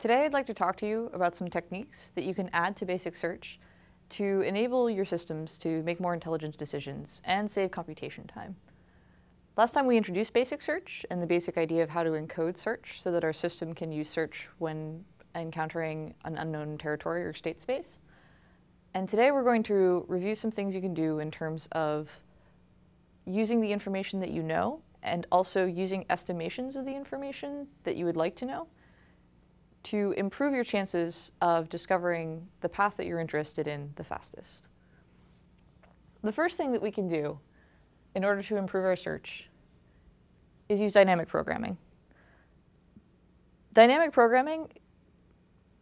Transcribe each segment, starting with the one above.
Today I'd like to talk to you about some techniques that you can add to basic search to enable your systems to make more intelligent decisions and save computation time. Last time we introduced basic search and the basic idea of how to encode search so that our system can use search when encountering an unknown territory or state space. And today we're going to review some things you can do in terms of using the information that you know and also using estimations of the information that you would like to know to improve your chances of discovering the path that you're interested in the fastest. The first thing that we can do in order to improve our search is use dynamic programming. Dynamic programming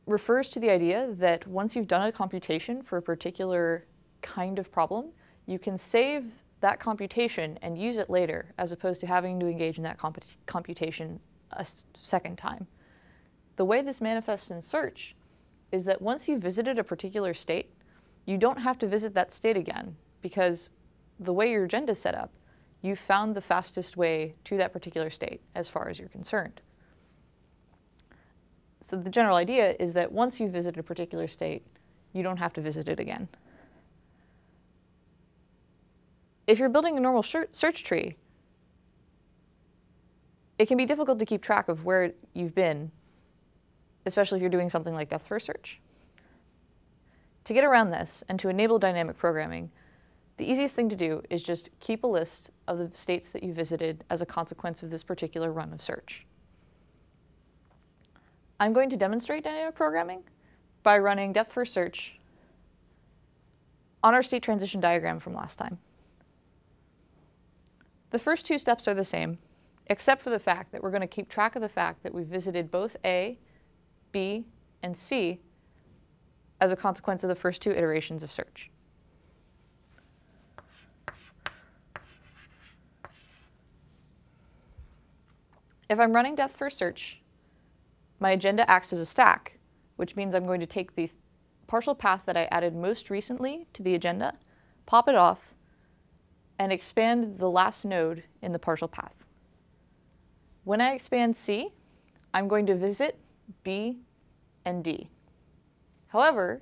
refers to the idea that once you've done a computation for a particular kind of problem, you can save that computation and use it later as opposed to having to engage in that comp computation a second time. The way this manifests in search is that once you've visited a particular state, you don't have to visit that state again because the way your agenda is set up, you've found the fastest way to that particular state as far as you're concerned. So the general idea is that once you've visited a particular state, you don't have to visit it again. If you're building a normal search tree, it can be difficult to keep track of where you've been especially if you're doing something like depth first search. To get around this and to enable dynamic programming, the easiest thing to do is just keep a list of the states that you visited as a consequence of this particular run of search. I'm going to demonstrate dynamic programming by running depth first search on our state transition diagram from last time. The first two steps are the same, except for the fact that we're going to keep track of the fact that we visited both A B, and C as a consequence of the first two iterations of search. If I'm running depth first search, my agenda acts as a stack, which means I'm going to take the partial path that I added most recently to the agenda, pop it off, and expand the last node in the partial path. When I expand C, I'm going to visit B, and D. However,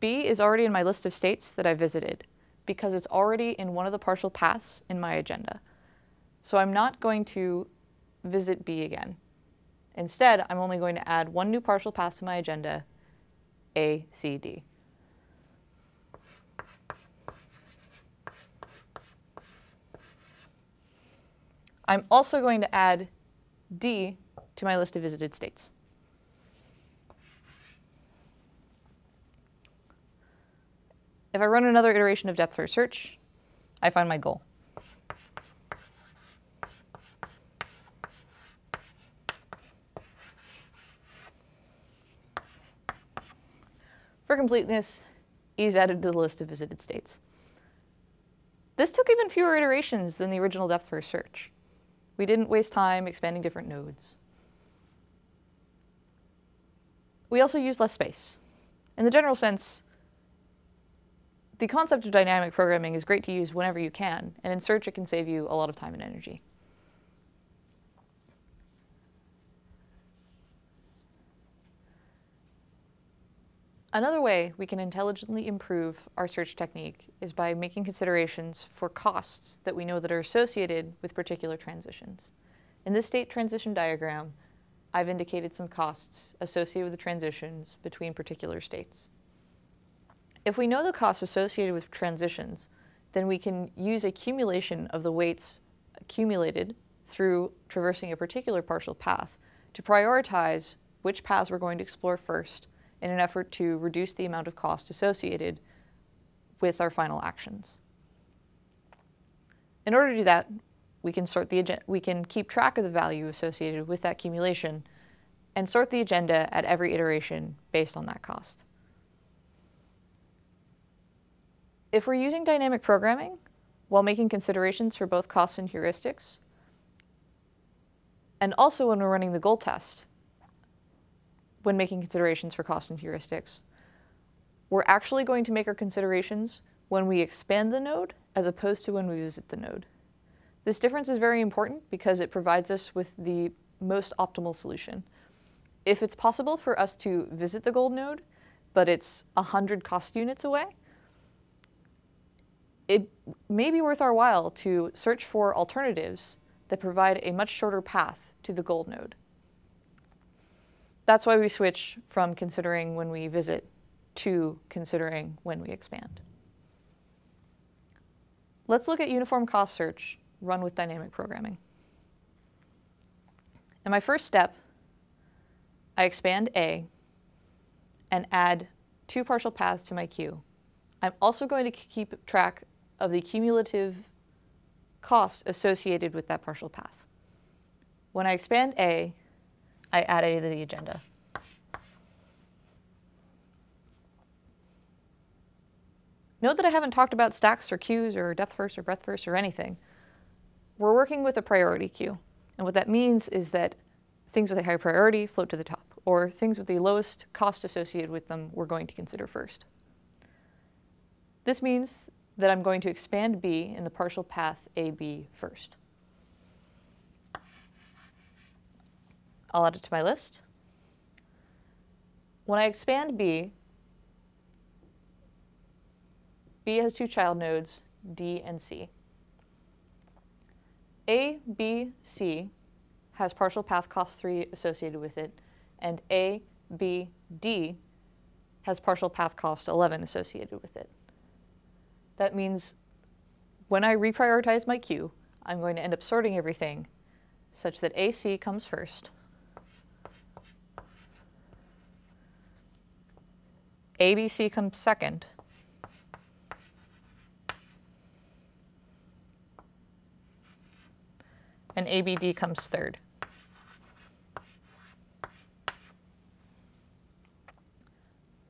B is already in my list of states that I visited because it's already in one of the partial paths in my agenda. So I'm not going to visit B again. Instead, I'm only going to add one new partial path to my agenda, A, C, D. I'm also going to add D to my list of visited states. If I run another iteration of depth first search, I find my goal. For completeness, E is added to the list of visited states. This took even fewer iterations than the original depth first search. We didn't waste time expanding different nodes. We also used less space. In the general sense, the concept of dynamic programming is great to use whenever you can, and in search it can save you a lot of time and energy. Another way we can intelligently improve our search technique is by making considerations for costs that we know that are associated with particular transitions. In this state transition diagram, I've indicated some costs associated with the transitions between particular states. If we know the costs associated with transitions, then we can use accumulation of the weights accumulated through traversing a particular partial path to prioritize which paths we're going to explore first in an effort to reduce the amount of cost associated with our final actions. In order to do that, we can sort the we can keep track of the value associated with that accumulation and sort the agenda at every iteration based on that cost. If we're using dynamic programming while making considerations for both costs and heuristics, and also when we're running the goal test, when making considerations for costs and heuristics, we're actually going to make our considerations when we expand the node as opposed to when we visit the node. This difference is very important because it provides us with the most optimal solution. if it's possible for us to visit the goal node, but it's 100 cost units away, it may be worth our while to search for alternatives that provide a much shorter path to the goal node. That's why we switch from considering when we visit to considering when we expand. Let's look at uniform cost search run with dynamic programming. In my first step, I expand A and add two partial paths to my queue. I'm also going to keep track of the cumulative cost associated with that partial path. When I expand A, I add A to the agenda. Note that I haven't talked about stacks or queues or depth first or breadth first or anything. We're working with a priority queue. And what that means is that things with a high priority float to the top, or things with the lowest cost associated with them we're going to consider first. This means that I'm going to expand B in the partial path AB first. I'll add it to my list. When I expand B, B has two child nodes, D and C. A, B, C has partial path cost 3 associated with it, and A, B, D has partial path cost 11 associated with it. That means when I reprioritize my queue, I'm going to end up sorting everything such that AC comes first. ABC comes second. And ABD comes third.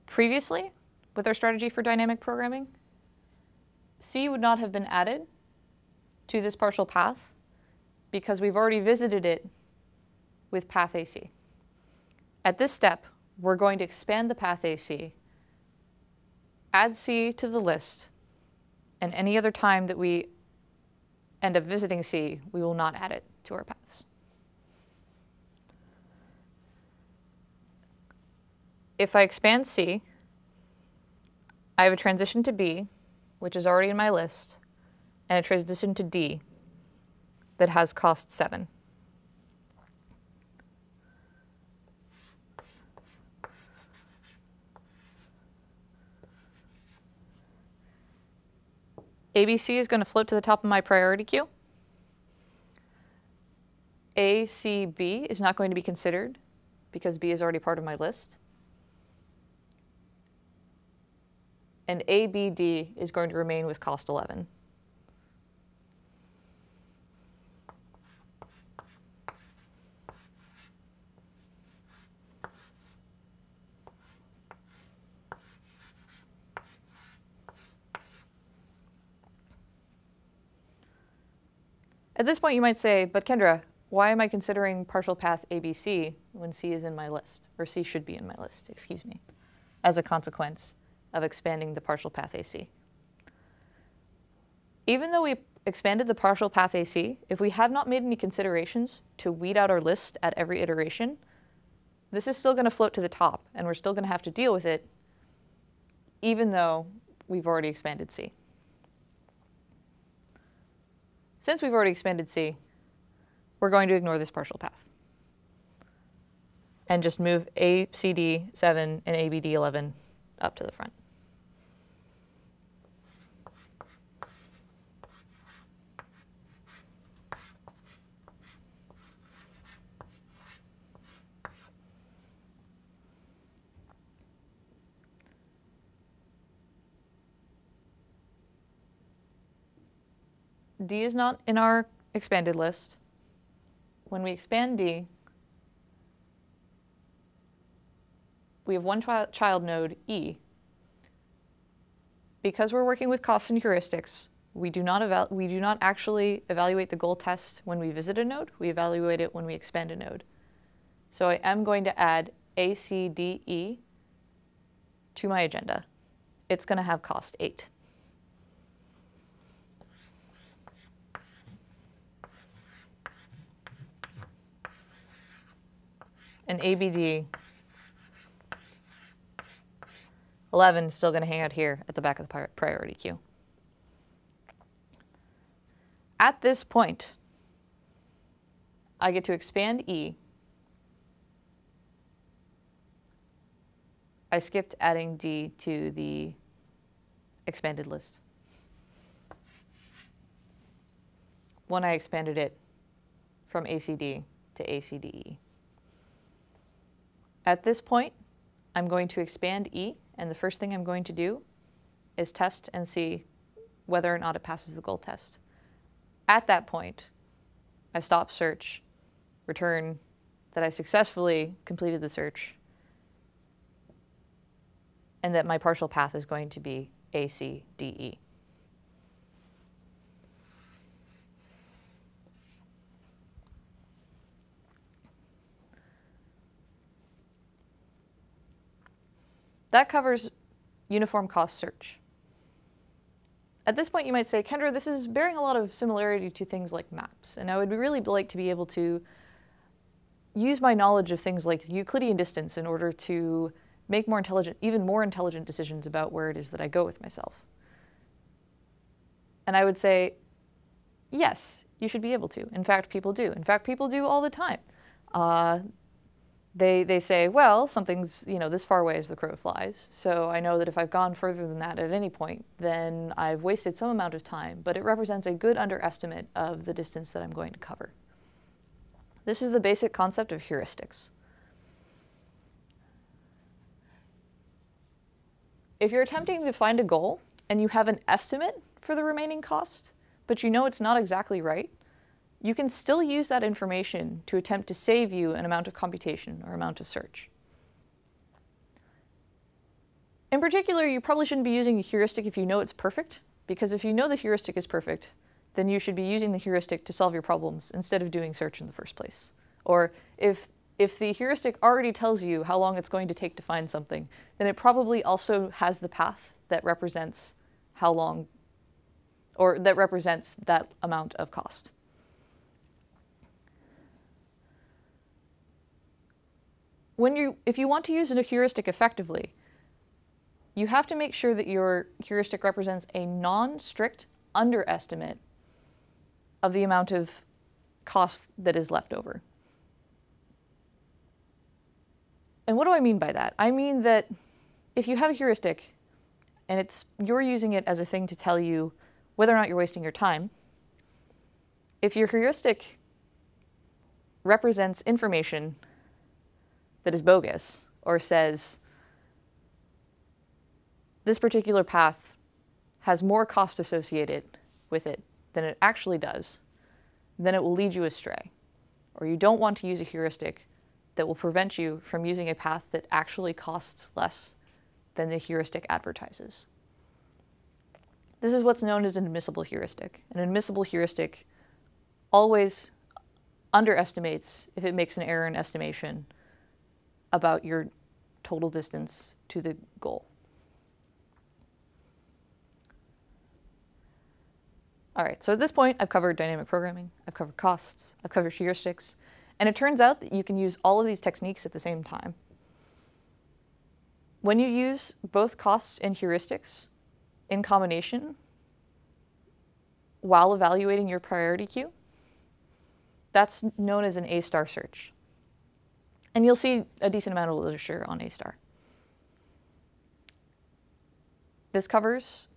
Previously, with our strategy for dynamic programming, C would not have been added to this partial path because we've already visited it with path AC. At this step, we're going to expand the path AC, add C to the list, and any other time that we end up visiting C, we will not add it to our paths. If I expand C, I have a transition to B, which is already in my list, and a transition to D that has cost 7. ABC is going to float to the top of my priority queue. ACB is not going to be considered because B is already part of my list. And ABD is going to remain with cost 11. At this point, you might say, but Kendra, why am I considering partial path ABC when C is in my list, or C should be in my list, excuse me, as a consequence of expanding the partial path AC. Even though we expanded the partial path AC, if we have not made any considerations to weed out our list at every iteration, this is still going to float to the top, and we're still going to have to deal with it, even though we've already expanded C. Since we've already expanded C, we're going to ignore this partial path and just move ACD7 and ABD11 up to the front. D is not in our expanded list. When we expand D, we have one child node, E. Because we're working with costs and heuristics, we do, not we do not actually evaluate the goal test when we visit a node. We evaluate it when we expand a node. So I am going to add ACDE to my agenda. It's going to have cost 8. And ABD 11 is still going to hang out here at the back of the priority queue. At this point, I get to expand E. I skipped adding D to the expanded list. When I expanded it from ACD to ACDE. At this point, I'm going to expand E, and the first thing I'm going to do is test and see whether or not it passes the goal test. At that point, I stop search, return that I successfully completed the search, and that my partial path is going to be ACDE. That covers uniform cost search. At this point, you might say, Kendra, this is bearing a lot of similarity to things like maps, and I would really like to be able to use my knowledge of things like Euclidean distance in order to make more intelligent, even more intelligent decisions about where it is that I go with myself. And I would say, yes, you should be able to. In fact, people do. In fact, people do all the time. Uh, they, they say, well, something's, you know, this far away as the crow flies. So I know that if I've gone further than that at any point, then I've wasted some amount of time, but it represents a good underestimate of the distance that I'm going to cover. This is the basic concept of heuristics. If you're attempting to find a goal and you have an estimate for the remaining cost, but you know it's not exactly right, you can still use that information to attempt to save you an amount of computation or amount of search. In particular, you probably shouldn't be using a heuristic if you know it's perfect, because if you know the heuristic is perfect, then you should be using the heuristic to solve your problems instead of doing search in the first place. Or if, if the heuristic already tells you how long it's going to take to find something, then it probably also has the path that represents how long, or that represents that amount of cost. When you, if you want to use a heuristic effectively, you have to make sure that your heuristic represents a non-strict underestimate of the amount of cost that is left over. And what do I mean by that? I mean that if you have a heuristic and it's you're using it as a thing to tell you whether or not you're wasting your time, if your heuristic represents information that is bogus or says this particular path has more cost associated with it than it actually does, then it will lead you astray. Or you don't want to use a heuristic that will prevent you from using a path that actually costs less than the heuristic advertises. This is what's known as an admissible heuristic. An admissible heuristic always underestimates if it makes an error in estimation about your total distance to the goal. All right, so at this point, I've covered dynamic programming, I've covered costs, I've covered heuristics, and it turns out that you can use all of these techniques at the same time. When you use both costs and heuristics in combination while evaluating your priority queue, that's known as an A-star search. And you'll see a decent amount of literature on A-star. This covers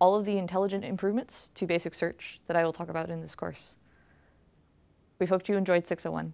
all of the intelligent improvements to basic search that I will talk about in this course. We hope you enjoyed 601.